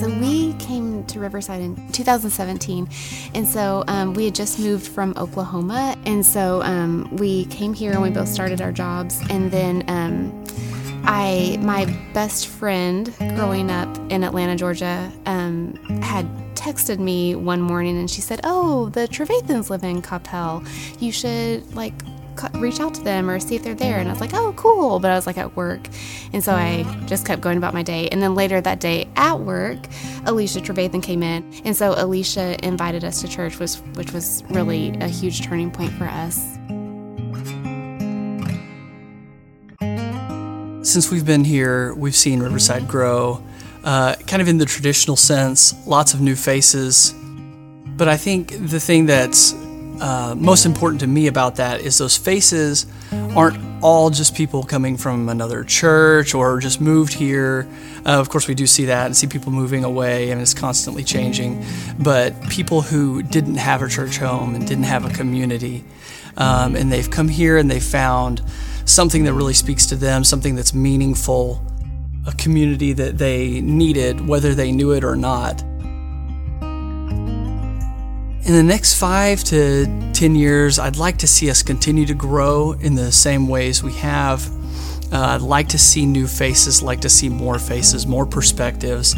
So we came to Riverside in 2017, and so um, we had just moved from Oklahoma, and so um, we came here and we both started our jobs, and then. Um, I, my best friend growing up in Atlanta, Georgia, um, had texted me one morning and she said, "Oh, the Trevathans live in Coppell. You should like reach out to them or see if they're there. And I was like, oh, cool. But I was like at work. And so I just kept going about my day. And then later that day at work, Alicia Trevathan came in. And so Alicia invited us to church, which, which was really a huge turning point for us. Since we've been here, we've seen Riverside grow, uh, kind of in the traditional sense, lots of new faces. But I think the thing that's uh, most important to me about that is those faces aren't all just people coming from another church or just moved here. Uh, of course, we do see that and see people moving away, and it's constantly changing. But people who didn't have a church home and didn't have a community, um, and they've come here and they found something that really speaks to them, something that's meaningful, a community that they needed, whether they knew it or not. In the next five to 10 years, I'd like to see us continue to grow in the same ways we have. Uh, I'd like to see new faces, like to see more faces, more perspectives.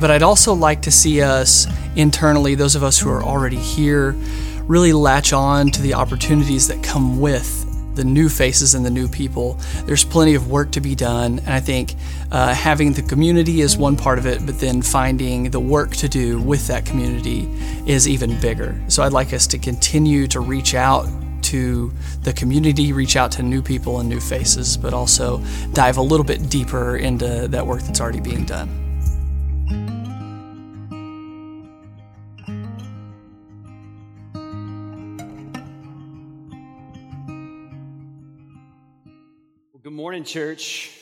But I'd also like to see us internally, those of us who are already here, really latch on to the opportunities that come with the new faces and the new people. There's plenty of work to be done, and I think uh, having the community is one part of it, but then finding the work to do with that community is even bigger. So I'd like us to continue to reach out to the community, reach out to new people and new faces, but also dive a little bit deeper into that work that's already being done. Morning, church.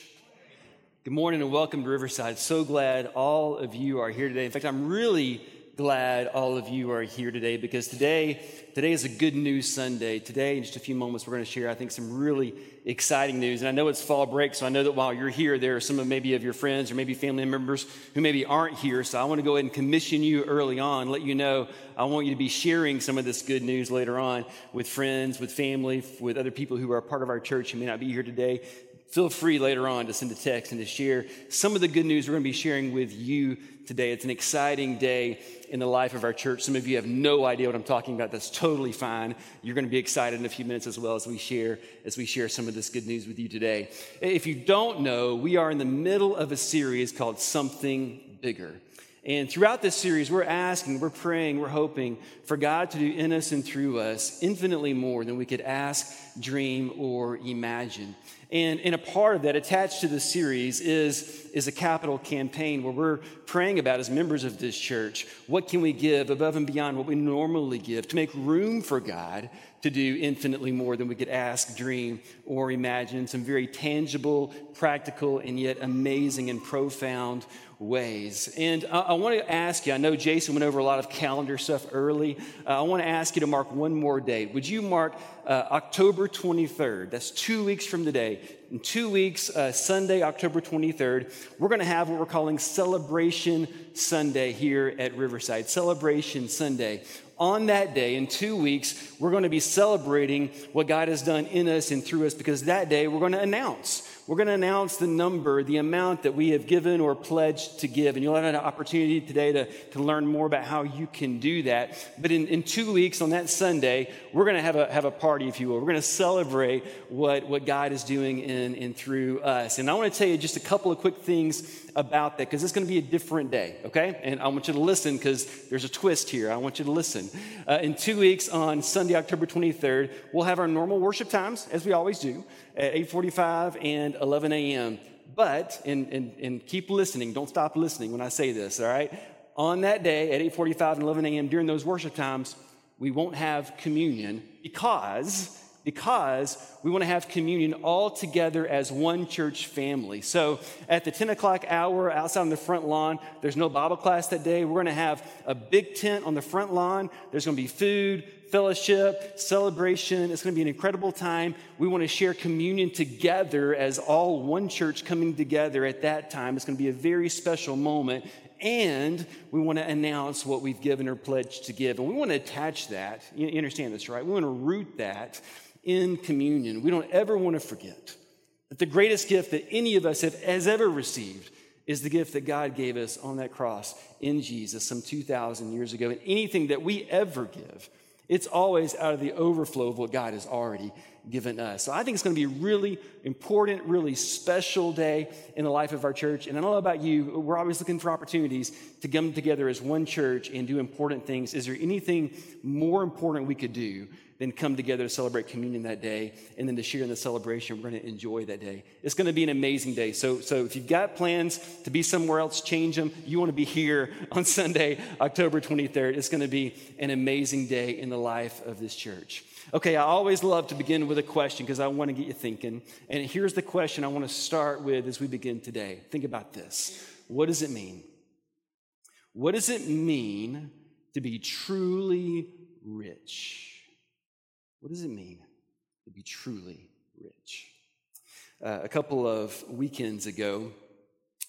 Good morning and welcome to Riverside. So glad all of you are here today. In fact, I'm really glad all of you are here today because today, today is a good news Sunday. Today, in just a few moments, we're going to share, I think, some really exciting news. And I know it's fall break, so I know that while you're here, there are some of maybe of your friends or maybe family members who maybe aren't here. So I want to go ahead and commission you early on, let you know I want you to be sharing some of this good news later on with friends, with family, with other people who are part of our church who may not be here today feel free later on to send a text and to share some of the good news we're going to be sharing with you today. It's an exciting day in the life of our church. Some of you have no idea what I'm talking about. That's totally fine. You're going to be excited in a few minutes as well as we share as we share some of this good news with you today. If you don't know, we are in the middle of a series called Something Bigger. And throughout this series, we're asking, we're praying, we're hoping for God to do in us and through us infinitely more than we could ask, dream, or imagine. And, and a part of that, attached to the series, is, is a capital campaign where we're praying about, as members of this church, what can we give above and beyond what we normally give to make room for God to do infinitely more than we could ask, dream, or imagine. Some very tangible, practical, and yet amazing and profound ways. And I, I want to ask you I know Jason went over a lot of calendar stuff early. Uh, I want to ask you to mark one more date. Would you mark uh, October 23rd? That's two weeks from today. In two weeks, uh, Sunday, October 23rd, we're going to have what we're calling Celebration Sunday here at Riverside. Celebration Sunday on that day, in two weeks, we're going to be celebrating what God has done in us and through us because that day we're going to announce we're going to announce the number, the amount that we have given or pledged to give. And you'll have an opportunity today to, to learn more about how you can do that. But in, in two weeks on that Sunday, we're going to have a, have a party, if you will. We're going to celebrate what, what God is doing in and through us. And I want to tell you just a couple of quick things about that because it's going to be a different day, okay? And I want you to listen because there's a twist here. I want you to listen. Uh, in two weeks on Sunday, October 23rd, we'll have our normal worship times, as we always do, at 8.45 and 11 a.m. But, and, and, and keep listening, don't stop listening when I say this, all right? On that day at 8.45 and 11 a.m., during those worship times, we won't have communion because because we want to have communion all together as one church family. So at the 10 o'clock hour outside on the front lawn, there's no Bible class that day. We're going to have a big tent on the front lawn. There's going to be food, fellowship, celebration. It's going to be an incredible time. We want to share communion together as all one church coming together at that time. It's going to be a very special moment. And we want to announce what we've given or pledged to give. And we want to attach that. You understand this, right? We want to root that in communion. We don't ever want to forget that the greatest gift that any of us have, has ever received is the gift that God gave us on that cross in Jesus some 2,000 years ago. And anything that we ever give, it's always out of the overflow of what God has already given us. So I think it's going to be a really important, really special day in the life of our church. And I don't know about you, we're always looking for opportunities to come together as one church and do important things. Is there anything more important we could do then come together to celebrate communion that day, and then to share in the celebration. We're going to enjoy that day. It's going to be an amazing day. So, so if you've got plans to be somewhere else, change them. You want to be here on Sunday, October 23rd. It's going to be an amazing day in the life of this church. Okay, I always love to begin with a question because I want to get you thinking. And here's the question I want to start with as we begin today. Think about this. What does it mean? What does it mean to be truly rich? What does it mean to be truly rich? Uh, a couple of weekends ago,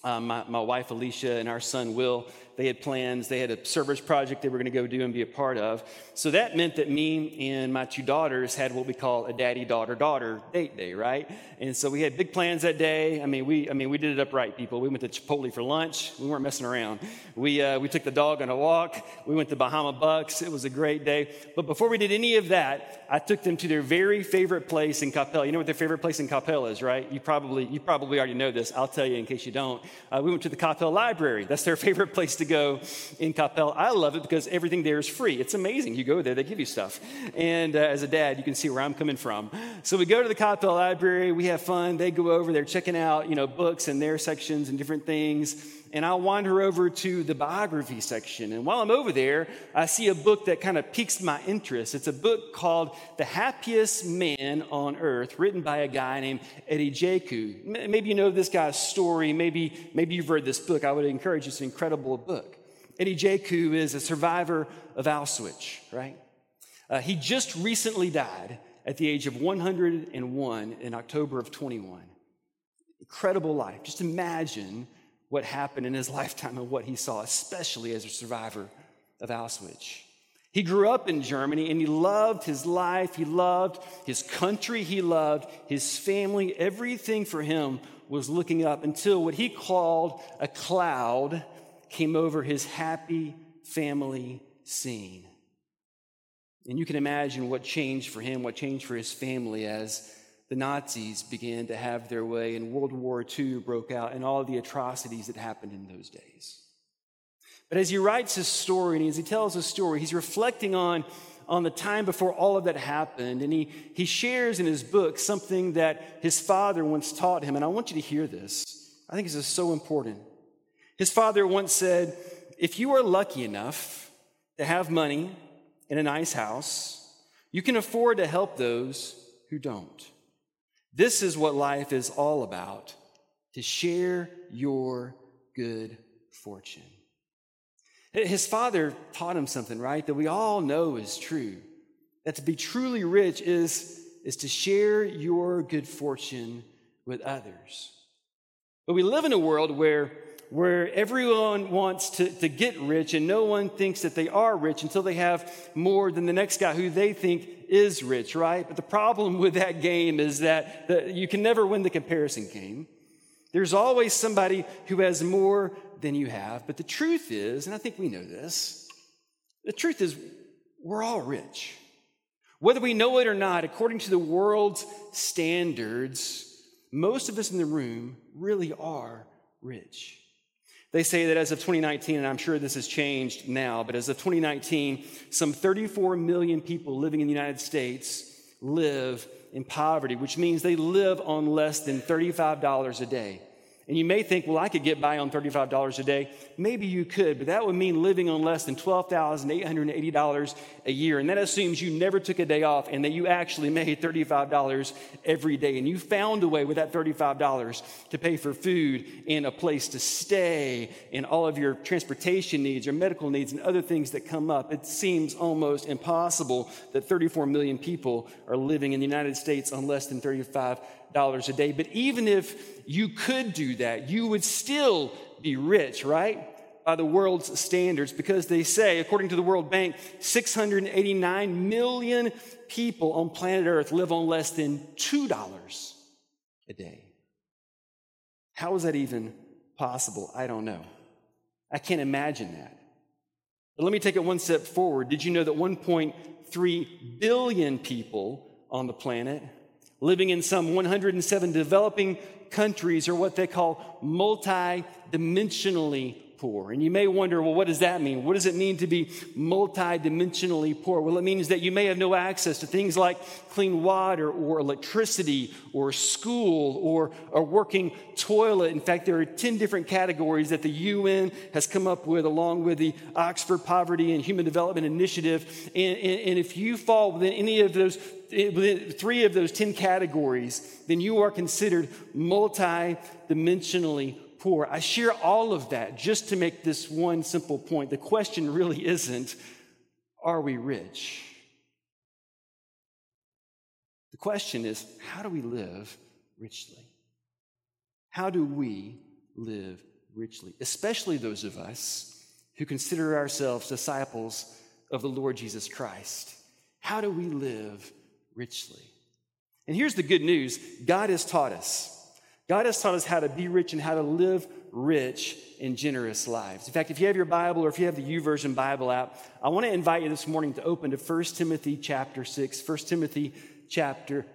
um, my, my wife Alicia and our son Will they had plans. They had a service project they were going to go do and be a part of. So that meant that me and my two daughters had what we call a daddy daughter daughter date day, right? And so we had big plans that day. I mean, we I mean we did it upright, people. We went to Chipotle for lunch. We weren't messing around. We uh, we took the dog on a walk. We went to Bahama Bucks. It was a great day. But before we did any of that, I took them to their very favorite place in Coppell. You know what their favorite place in Coppell is, right? You probably you probably already know this. I'll tell you in case you don't. Uh, we went to the Coppell Library. That's their favorite place to go in Coppell. I love it because everything there is free. It's amazing. You go there, they give you stuff. And uh, as a dad, you can see where I'm coming from. So we go to the Coppell Library, we have fun. They go over, they're checking out, you know, books and their sections and different things. And I wander over to the biography section. And while I'm over there, I see a book that kind of piques my interest. It's a book called The Happiest Man on Earth, written by a guy named Eddie Jaku. Maybe you know this guy's story. Maybe, maybe you've read this book. I would encourage you. It's an incredible book. Eddie Jaku is a survivor of Auschwitz, right? Uh, he just recently died at the age of 101 in October of 21. Incredible life. Just imagine what happened in his lifetime and what he saw, especially as a survivor of Auschwitz. He grew up in Germany and he loved his life, he loved his country, he loved his family. Everything for him was looking up until what he called a cloud came over his happy family scene. And you can imagine what changed for him, what changed for his family as the Nazis began to have their way and World War II broke out and all the atrocities that happened in those days. But as he writes his story and as he tells his story, he's reflecting on, on the time before all of that happened. And he, he shares in his book something that his father once taught him. And I want you to hear this. I think this is so important. His father once said, If you are lucky enough to have money in a nice house, you can afford to help those who don't. This is what life is all about to share your good fortune. His father taught him something, right? That we all know is true. That to be truly rich is, is to share your good fortune with others. But we live in a world where, where everyone wants to, to get rich and no one thinks that they are rich until they have more than the next guy who they think is rich, right? But the problem with that game is that the, you can never win the comparison game. There's always somebody who has more than you have. But the truth is, and I think we know this, the truth is we're all rich. Whether we know it or not, according to the world's standards, most of us in the room really are rich. They say that as of 2019, and I'm sure this has changed now, but as of 2019, some 34 million people living in the United States live in poverty, which means they live on less than $35 a day. And you may think, well, I could get by on $35 a day. Maybe you could, but that would mean living on less than $12,880 a year. And that assumes you never took a day off and that you actually made $35 every day. And you found a way with that $35 to pay for food and a place to stay and all of your transportation needs, your medical needs, and other things that come up. It seems almost impossible that 34 million people are living in the United States on less than 35 dollars a day. But even if you could do that, you would still be rich, right? By the world's standards, because they say, according to the World Bank, 689 million people on planet Earth live on less than $2 a day. How is that even possible? I don't know. I can't imagine that. But let me take it one step forward. Did you know that 1.3 billion people on the planet living in some 107 developing countries are what they call multi-dimensionally poor. And you may wonder, well, what does that mean? What does it mean to be multi-dimensionally poor? Well, it means that you may have no access to things like clean water or electricity or school or a working toilet. In fact, there are 10 different categories that the UN has come up with along with the Oxford Poverty and Human Development Initiative. And, and, and if you fall within any of those eh, within three of those 10 categories, then you are considered multi-dimensionally poor. I share all of that just to make this one simple point. The question really isn't, are we rich? The question is, how do we live richly? How do we live richly? Especially those of us who consider ourselves disciples of the Lord Jesus Christ. How do we live richly? And here's the good news God has taught us. God has taught us how to be rich and how to live rich and generous lives. In fact, if you have your Bible or if you have the YouVersion Bible app, I want to invite you this morning to open to 1 Timothy chapter 6. 1 Timothy chapter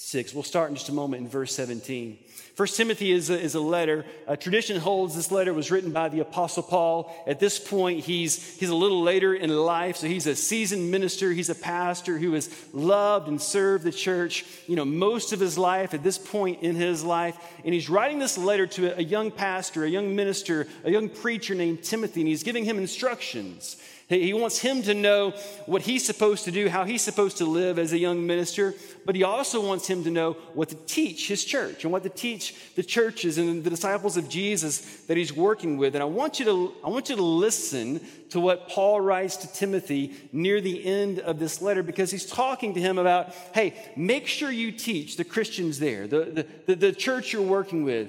6. We'll start in just a moment in verse 17. First Timothy is a, is a letter. A tradition holds this letter was written by the Apostle Paul. At this point, he's, he's a little later in life, so he's a seasoned minister. He's a pastor who has loved and served the church, you know, most of his life at this point in his life. And he's writing this letter to a, a young pastor, a young minister, a young preacher named Timothy, and he's giving him instructions. He wants him to know what he's supposed to do, how he's supposed to live as a young minister, but he also wants him to know what to teach his church and what to teach the churches and the disciples of Jesus that he's working with. And I want you to, I want you to listen to what Paul writes to Timothy near the end of this letter because he's talking to him about, hey, make sure you teach the Christians there, the, the, the, the church you're working with.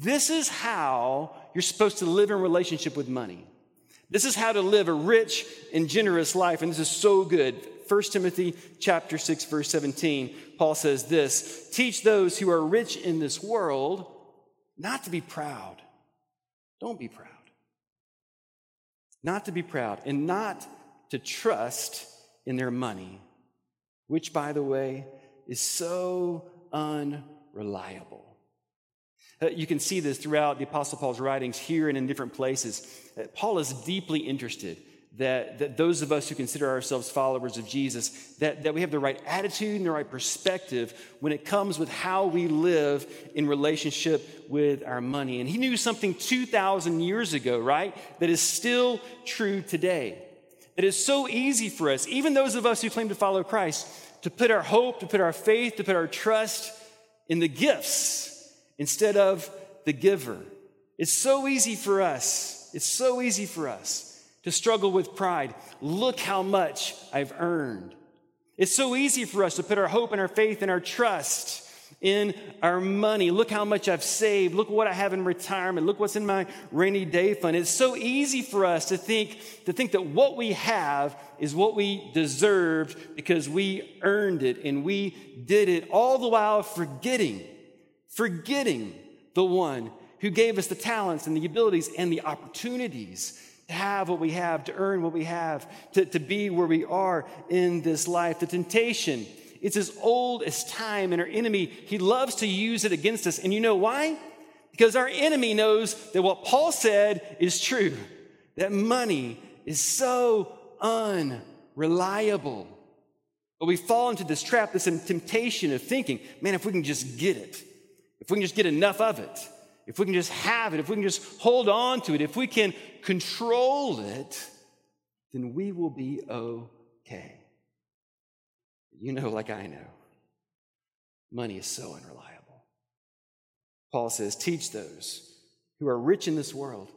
This is how you're supposed to live in relationship with money. This is how to live a rich and generous life, and this is so good. 1 Timothy chapter 6 verse 17, Paul says this, teach those who are rich in this world not to be proud. Don't be proud. Not to be proud and not to trust in their money, which by the way is so unreliable. Uh, you can see this throughout the Apostle Paul's writings here and in different places. Uh, Paul is deeply interested that, that those of us who consider ourselves followers of Jesus, that, that we have the right attitude and the right perspective when it comes with how we live in relationship with our money. And he knew something 2,000 years ago, right, that is still true today. It is so easy for us, even those of us who claim to follow Christ, to put our hope, to put our faith, to put our trust in the gifts instead of the giver. It's so easy for us. It's so easy for us to struggle with pride. Look how much I've earned. It's so easy for us to put our hope and our faith and our trust in our money. Look how much I've saved. Look what I have in retirement. Look what's in my rainy day fund. It's so easy for us to think, to think that what we have is what we deserved because we earned it and we did it, all the while forgetting forgetting the one who gave us the talents and the abilities and the opportunities to have what we have, to earn what we have, to, to be where we are in this life. The temptation, it's as old as time, and our enemy, he loves to use it against us. And you know why? Because our enemy knows that what Paul said is true that money is so unreliable. But we fall into this trap, this temptation of thinking, man, if we can just get it, if we can just get enough of it, if we can just have it, if we can just hold on to it, if we can control it, then we will be okay. You know, like I know, money is so unreliable. Paul says, Teach those who are rich in this world.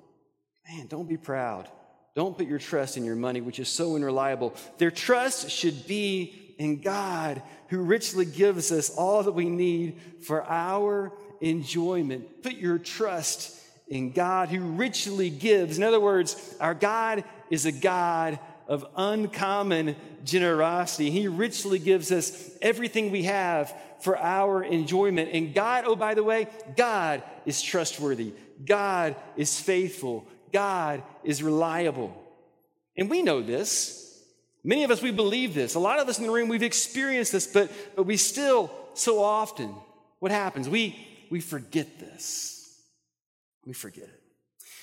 Man, don't be proud. Don't put your trust in your money, which is so unreliable. Their trust should be in God, who richly gives us all that we need for our enjoyment. Put your trust in God, who richly gives. In other words, our God is a God of uncommon generosity. He richly gives us everything we have for our enjoyment. And God, oh, by the way, God is trustworthy. God is faithful. God is reliable. And we know this. Many of us, we believe this. A lot of us in the room, we've experienced this, but, but we still, so often, what happens? We, we forget this. We forget it.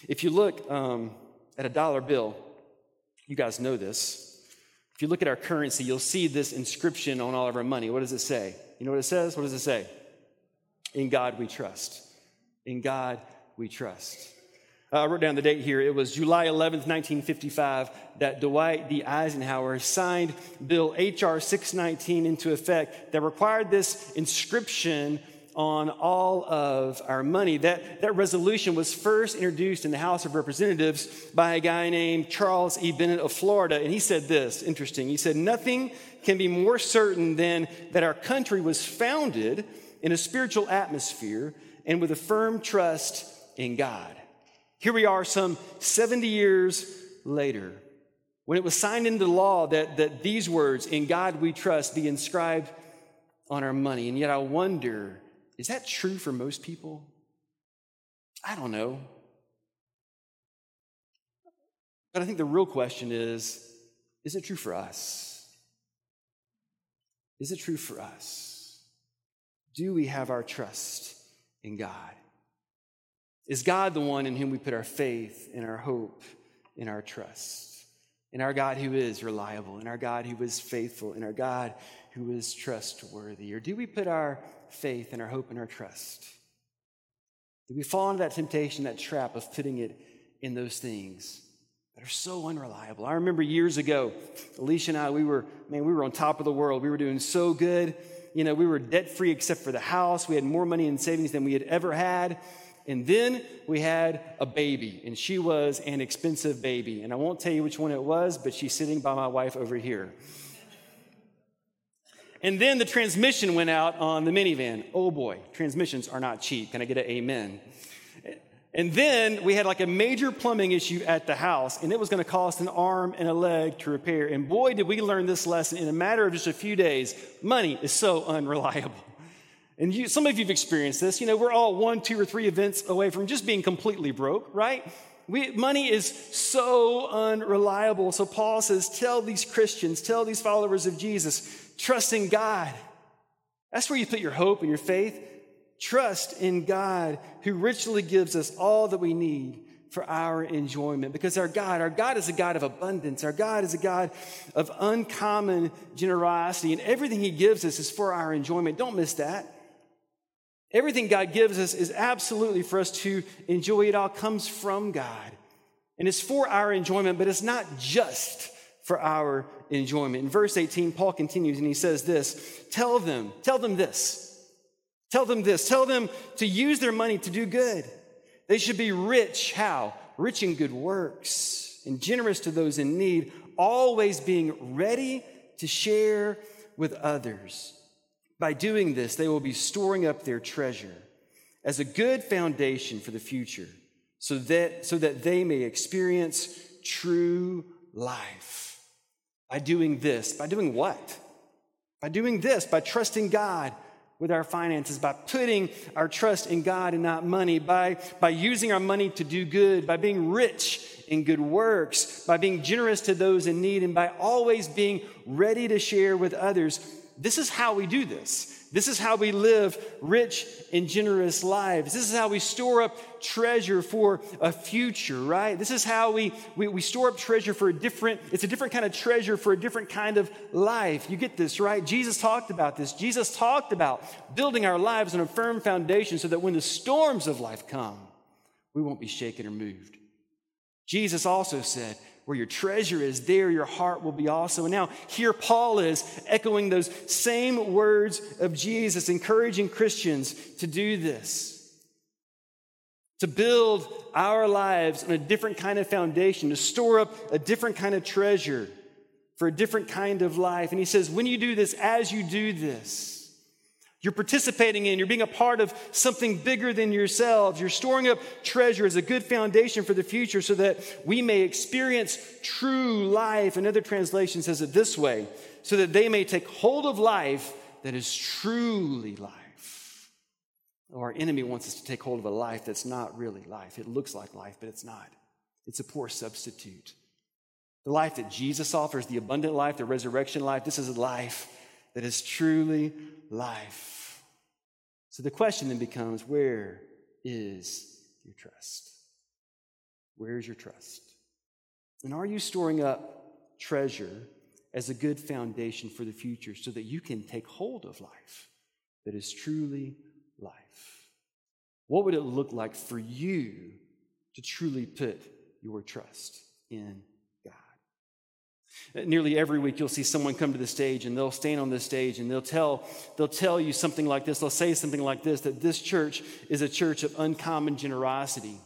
If you look um, at a dollar bill, you guys know this. If you look at our currency, you'll see this inscription on all of our money. What does it say? You know what it says? What does it say? In God we trust. In God we trust. Uh, I wrote down the date here. It was July 11th, 1955, that Dwight D. Eisenhower signed Bill H.R. 619 into effect that required this inscription on all of our money. That, that resolution was first introduced in the House of Representatives by a guy named Charles E. Bennett of Florida. And he said this interesting. He said, Nothing can be more certain than that our country was founded in a spiritual atmosphere and with a firm trust in God. Here we are, some 70 years later, when it was signed into law that, that these words, in God we trust, be inscribed on our money. And yet I wonder is that true for most people? I don't know. But I think the real question is is it true for us? Is it true for us? Do we have our trust in God? Is God the one in whom we put our faith and our hope and our trust? In our God who is reliable, in our God who is faithful, in our God who is trustworthy? Or do we put our faith and our hope and our trust? Do we fall into that temptation, that trap of putting it in those things that are so unreliable? I remember years ago, Alicia and I, we were, man, we were on top of the world. We were doing so good. You know, we were debt free except for the house. We had more money in savings than we had ever had. And then we had a baby, and she was an expensive baby. And I won't tell you which one it was, but she's sitting by my wife over here. And then the transmission went out on the minivan. Oh boy, transmissions are not cheap. Can I get an amen? And then we had like a major plumbing issue at the house, and it was going to cost an arm and a leg to repair. And boy, did we learn this lesson in a matter of just a few days. Money is so unreliable. And you, some of you have experienced this. You know, we're all one, two, or three events away from just being completely broke, right? We, money is so unreliable. So Paul says, tell these Christians, tell these followers of Jesus, trust in God. That's where you put your hope and your faith. Trust in God who richly gives us all that we need for our enjoyment. Because our God, our God is a God of abundance. Our God is a God of uncommon generosity. And everything He gives us is for our enjoyment. Don't miss that. Everything God gives us is absolutely for us to enjoy. It all comes from God. And it's for our enjoyment, but it's not just for our enjoyment. In verse 18, Paul continues and he says this Tell them, tell them this. Tell them this. Tell them to use their money to do good. They should be rich. How? Rich in good works and generous to those in need, always being ready to share with others. By doing this, they will be storing up their treasure as a good foundation for the future so that, so that they may experience true life. By doing this, by doing what? By doing this, by trusting God with our finances, by putting our trust in God and not money, by, by using our money to do good, by being rich in good works, by being generous to those in need, and by always being ready to share with others this is how we do this. This is how we live rich and generous lives. This is how we store up treasure for a future, right? This is how we, we, we store up treasure for a different, it's a different kind of treasure for a different kind of life. You get this, right? Jesus talked about this. Jesus talked about building our lives on a firm foundation so that when the storms of life come, we won't be shaken or moved. Jesus also said, where your treasure is, there your heart will be also. And now, here Paul is echoing those same words of Jesus, encouraging Christians to do this. To build our lives on a different kind of foundation, to store up a different kind of treasure for a different kind of life. And he says, when you do this, as you do this, you're participating in, you're being a part of something bigger than yourselves. You're storing up treasure as a good foundation for the future so that we may experience true life. Another translation says it this way so that they may take hold of life that is truly life. Oh, our enemy wants us to take hold of a life that's not really life. It looks like life, but it's not. It's a poor substitute. The life that Jesus offers, the abundant life, the resurrection life, this is a life that is truly life. So the question then becomes where is your trust? Where is your trust? And are you storing up treasure as a good foundation for the future so that you can take hold of life that is truly life? What would it look like for you to truly put your trust in Nearly every week, you'll see someone come to the stage and they'll stand on the stage and they'll tell, they'll tell you something like this. They'll say something like this that this church is a church of uncommon generosity.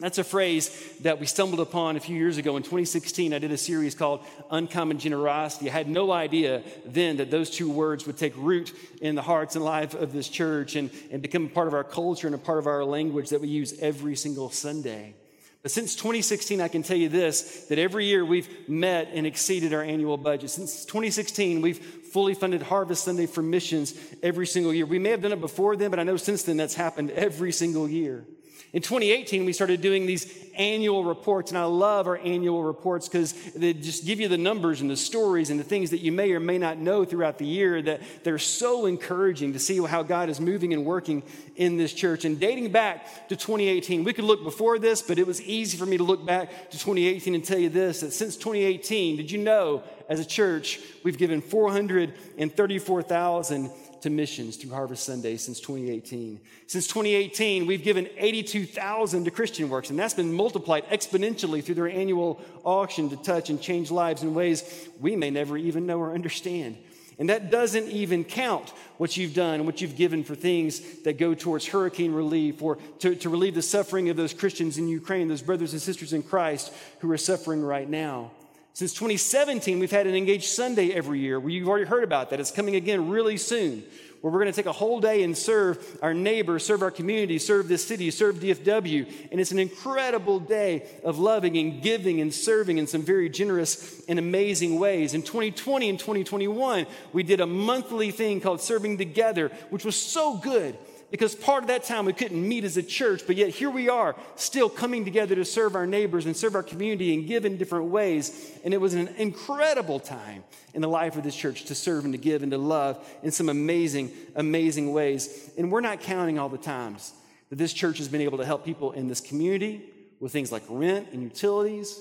That's a phrase that we stumbled upon a few years ago. In 2016, I did a series called Uncommon Generosity. I had no idea then that those two words would take root in the hearts and life of this church and, and become a part of our culture and a part of our language that we use every single Sunday. But since 2016, I can tell you this that every year we've met and exceeded our annual budget. Since 2016, we've fully funded Harvest Sunday for missions every single year. We may have done it before then, but I know since then that's happened every single year. In 2018, we started doing these annual reports, and I love our annual reports because they just give you the numbers and the stories and the things that you may or may not know throughout the year that they're so encouraging to see how God is moving and working in this church. And dating back to 2018, we could look before this, but it was easy for me to look back to 2018 and tell you this that since 2018, did you know as a church, we've given 434,000 to missions through Harvest Sunday since 2018. Since 2018, we've given 82,000 to Christian Works, and that's been multiplied exponentially through their annual auction to touch and change lives in ways we may never even know or understand. And that doesn't even count what you've done what you've given for things that go towards hurricane relief or to, to relieve the suffering of those Christians in Ukraine, those brothers and sisters in Christ who are suffering right now. Since 2017, we've had an Engaged Sunday every year where you've already heard about that. It's coming again really soon, where we're going to take a whole day and serve our neighbors, serve our community, serve this city, serve DFW. And it's an incredible day of loving and giving and serving in some very generous and amazing ways. In 2020 and 2021, we did a monthly thing called Serving Together, which was so good because part of that time we couldn't meet as a church, but yet here we are still coming together to serve our neighbors and serve our community and give in different ways. And it was an incredible time in the life of this church to serve and to give and to love in some amazing, amazing ways. And we're not counting all the times that this church has been able to help people in this community with things like rent and utilities.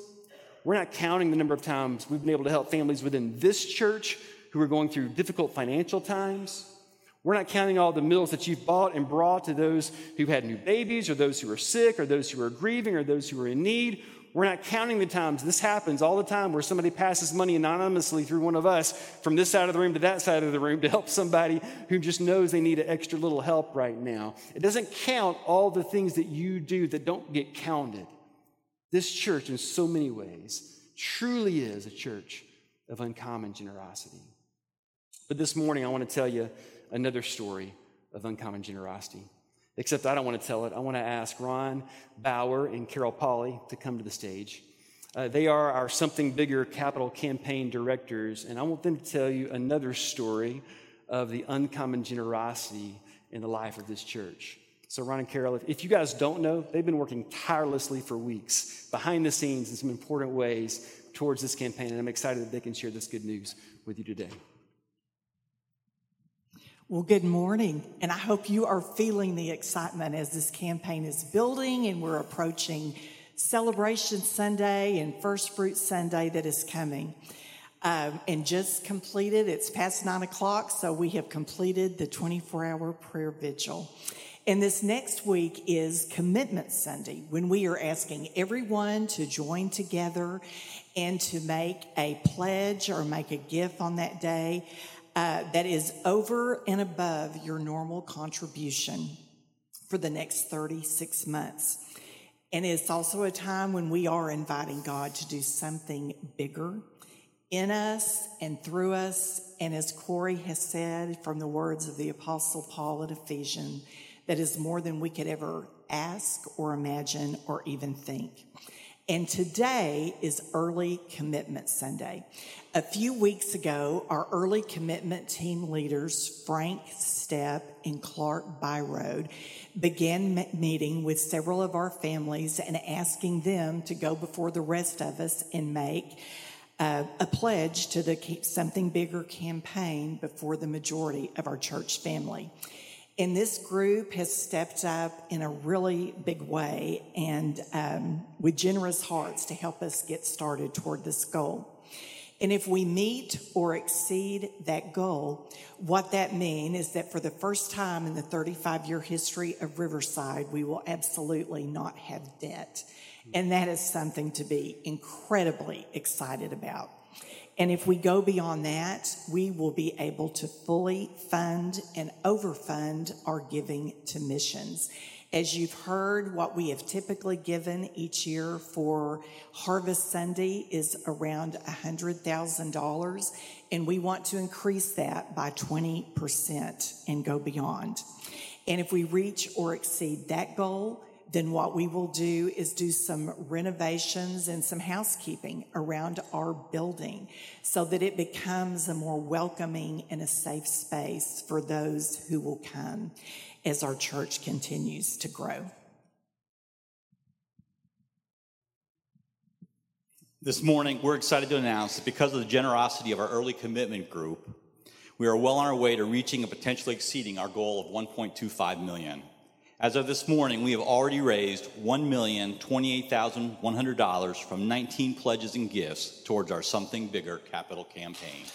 We're not counting the number of times we've been able to help families within this church who are going through difficult financial times. We're not counting all the meals that you've bought and brought to those who had new babies, or those who are sick, or those who are grieving, or those who are in need. We're not counting the times. This happens all the time where somebody passes money anonymously through one of us from this side of the room to that side of the room to help somebody who just knows they need an extra little help right now. It doesn't count all the things that you do that don't get counted. This church, in so many ways, truly is a church of uncommon generosity. But this morning, I want to tell you another story of uncommon generosity. Except I don't want to tell it. I want to ask Ron Bauer and Carol Polly to come to the stage. Uh, they are our Something Bigger capital campaign directors, and I want them to tell you another story of the uncommon generosity in the life of this church. So, Ron and Carol, if, if you guys don't know, they've been working tirelessly for weeks behind the scenes in some important ways towards this campaign, and I'm excited that they can share this good news with you today. Well, good morning, and I hope you are feeling the excitement as this campaign is building and we're approaching Celebration Sunday and First Fruit Sunday that is coming. Um, and just completed, it's past nine o'clock, so we have completed the 24 hour prayer vigil. And this next week is Commitment Sunday, when we are asking everyone to join together and to make a pledge or make a gift on that day uh, that is over and above your normal contribution for the next 36 months. And it's also a time when we are inviting God to do something bigger in us and through us. And as Corey has said from the words of the Apostle Paul at Ephesians, that is more than we could ever ask or imagine or even think. And today is Early Commitment Sunday. A few weeks ago, our early commitment team leaders, Frank Stepp and Clark Byrode, began meeting with several of our families and asking them to go before the rest of us and make uh, a pledge to the Something Bigger campaign before the majority of our church family. And this group has stepped up in a really big way and um, with generous hearts to help us get started toward this goal. And if we meet or exceed that goal, what that means is that for the first time in the 35 year history of Riverside, we will absolutely not have debt. And that is something to be incredibly excited about. And if we go beyond that, we will be able to fully fund and overfund our giving to missions. As you've heard, what we have typically given each year for Harvest Sunday is around $100,000, and we want to increase that by 20% and go beyond. And if we reach or exceed that goal, then what we will do is do some renovations and some housekeeping around our building so that it becomes a more welcoming and a safe space for those who will come as our church continues to grow. This morning, we're excited to announce that because of the generosity of our early commitment group, we are well on our way to reaching and potentially exceeding our goal of 1.25 million. As of this morning, we have already raised $1,028,100 from 19 pledges and gifts towards our Something Bigger capital campaign.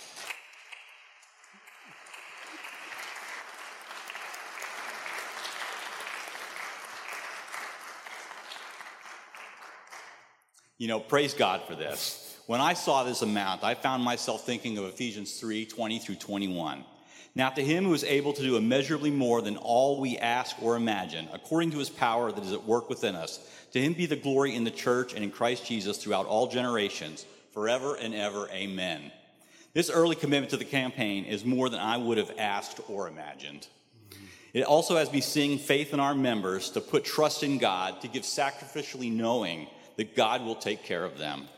You know, praise God for this. When I saw this amount, I found myself thinking of Ephesians 3 20 through 21. Now, to him who is able to do immeasurably more than all we ask or imagine, according to his power that is at work within us, to him be the glory in the church and in Christ Jesus throughout all generations, forever and ever. Amen. This early commitment to the campaign is more than I would have asked or imagined. It also has me seeing faith in our members to put trust in God, to give sacrificially knowing that God will take care of them.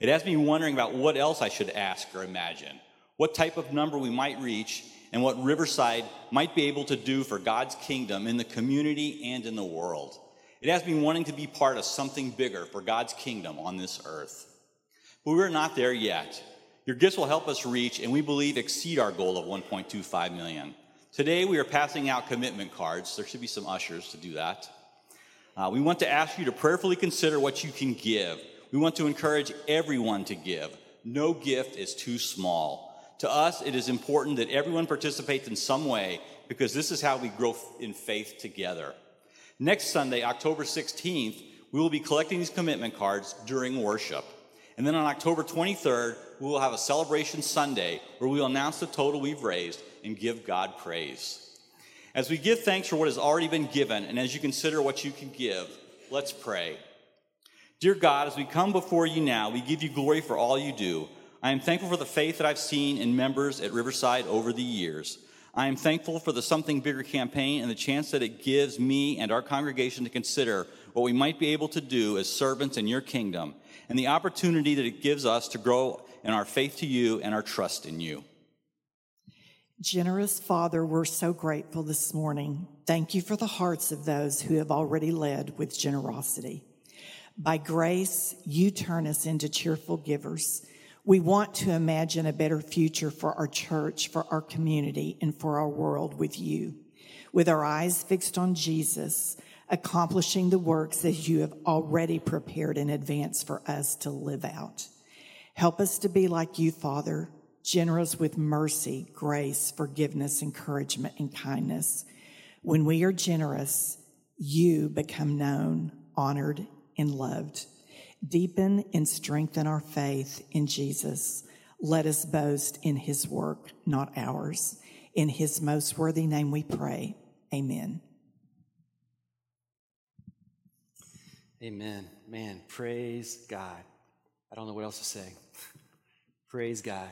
It has me wondering about what else I should ask or imagine, what type of number we might reach, and what Riverside might be able to do for God's kingdom in the community and in the world. It has me wanting to be part of something bigger for God's kingdom on this earth. But we're not there yet. Your gifts will help us reach and we believe exceed our goal of 1.25 million. Today we are passing out commitment cards. There should be some ushers to do that. Uh, we want to ask you to prayerfully consider what you can give. We want to encourage everyone to give. No gift is too small. To us, it is important that everyone participates in some way because this is how we grow in faith together. Next Sunday, October 16th, we will be collecting these commitment cards during worship. And then on October 23rd, we will have a celebration Sunday where we will announce the total we've raised and give God praise. As we give thanks for what has already been given, and as you consider what you can give, let's pray. Dear God, as we come before you now, we give you glory for all you do. I am thankful for the faith that I've seen in members at Riverside over the years. I am thankful for the Something Bigger campaign and the chance that it gives me and our congregation to consider what we might be able to do as servants in your kingdom and the opportunity that it gives us to grow in our faith to you and our trust in you. Generous Father, we're so grateful this morning. Thank you for the hearts of those who have already led with generosity. By grace, you turn us into cheerful givers. We want to imagine a better future for our church, for our community, and for our world with you. With our eyes fixed on Jesus, accomplishing the works that you have already prepared in advance for us to live out. Help us to be like you, Father, generous with mercy, grace, forgiveness, encouragement, and kindness. When we are generous, you become known, honored, and loved. Deepen and strengthen our faith in Jesus. Let us boast in his work, not ours. In his most worthy name we pray. Amen. Amen. Man, praise God. I don't know what else to say. praise God.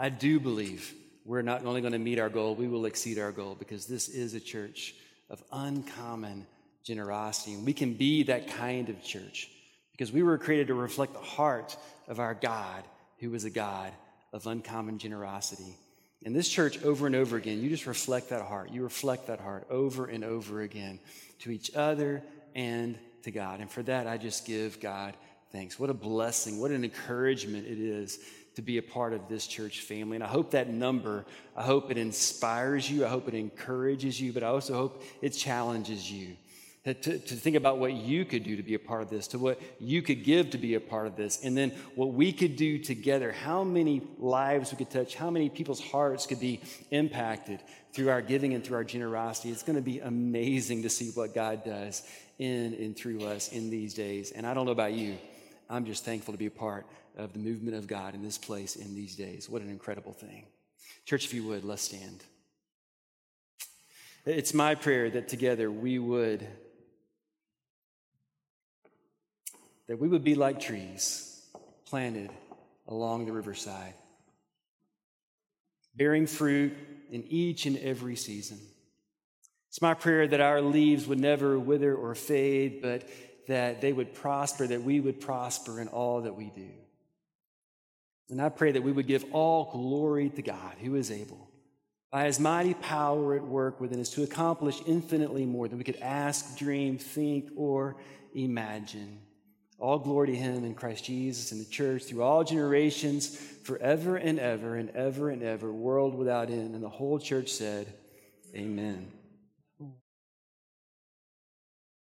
I do believe we're not only going to meet our goal, we will exceed our goal because this is a church of uncommon generosity. And we can be that kind of church because we were created to reflect the heart of our God, who is a God of uncommon generosity. In this church, over and over again, you just reflect that heart. You reflect that heart over and over again to each other and to God. And for that, I just give God thanks. What a blessing, what an encouragement it is to be a part of this church family. And I hope that number, I hope it inspires you, I hope it encourages you, but I also hope it challenges you. To, to, think about what you could do to be a part of this, to what you could give to be a part of this, and then what we could do together, how many lives we could touch, how many people's hearts could be impacted through our giving and through our generosity. It's going to be amazing to see what God does in and through us in these days. And I don't know about you, I'm just thankful to be a part of the movement of God in this place in these days. What an incredible thing. Church, if you would, let's stand. It's my prayer that together we would that we would be like trees planted along the riverside, bearing fruit in each and every season. It's my prayer that our leaves would never wither or fade, but that they would prosper, that we would prosper in all that we do. And I pray that we would give all glory to God, who is able, by his mighty power at work within us, to accomplish infinitely more than we could ask, dream, think, or imagine. All glory to him in Christ Jesus and the church through all generations, forever and ever and ever and ever, world without end. And the whole church said, Amen.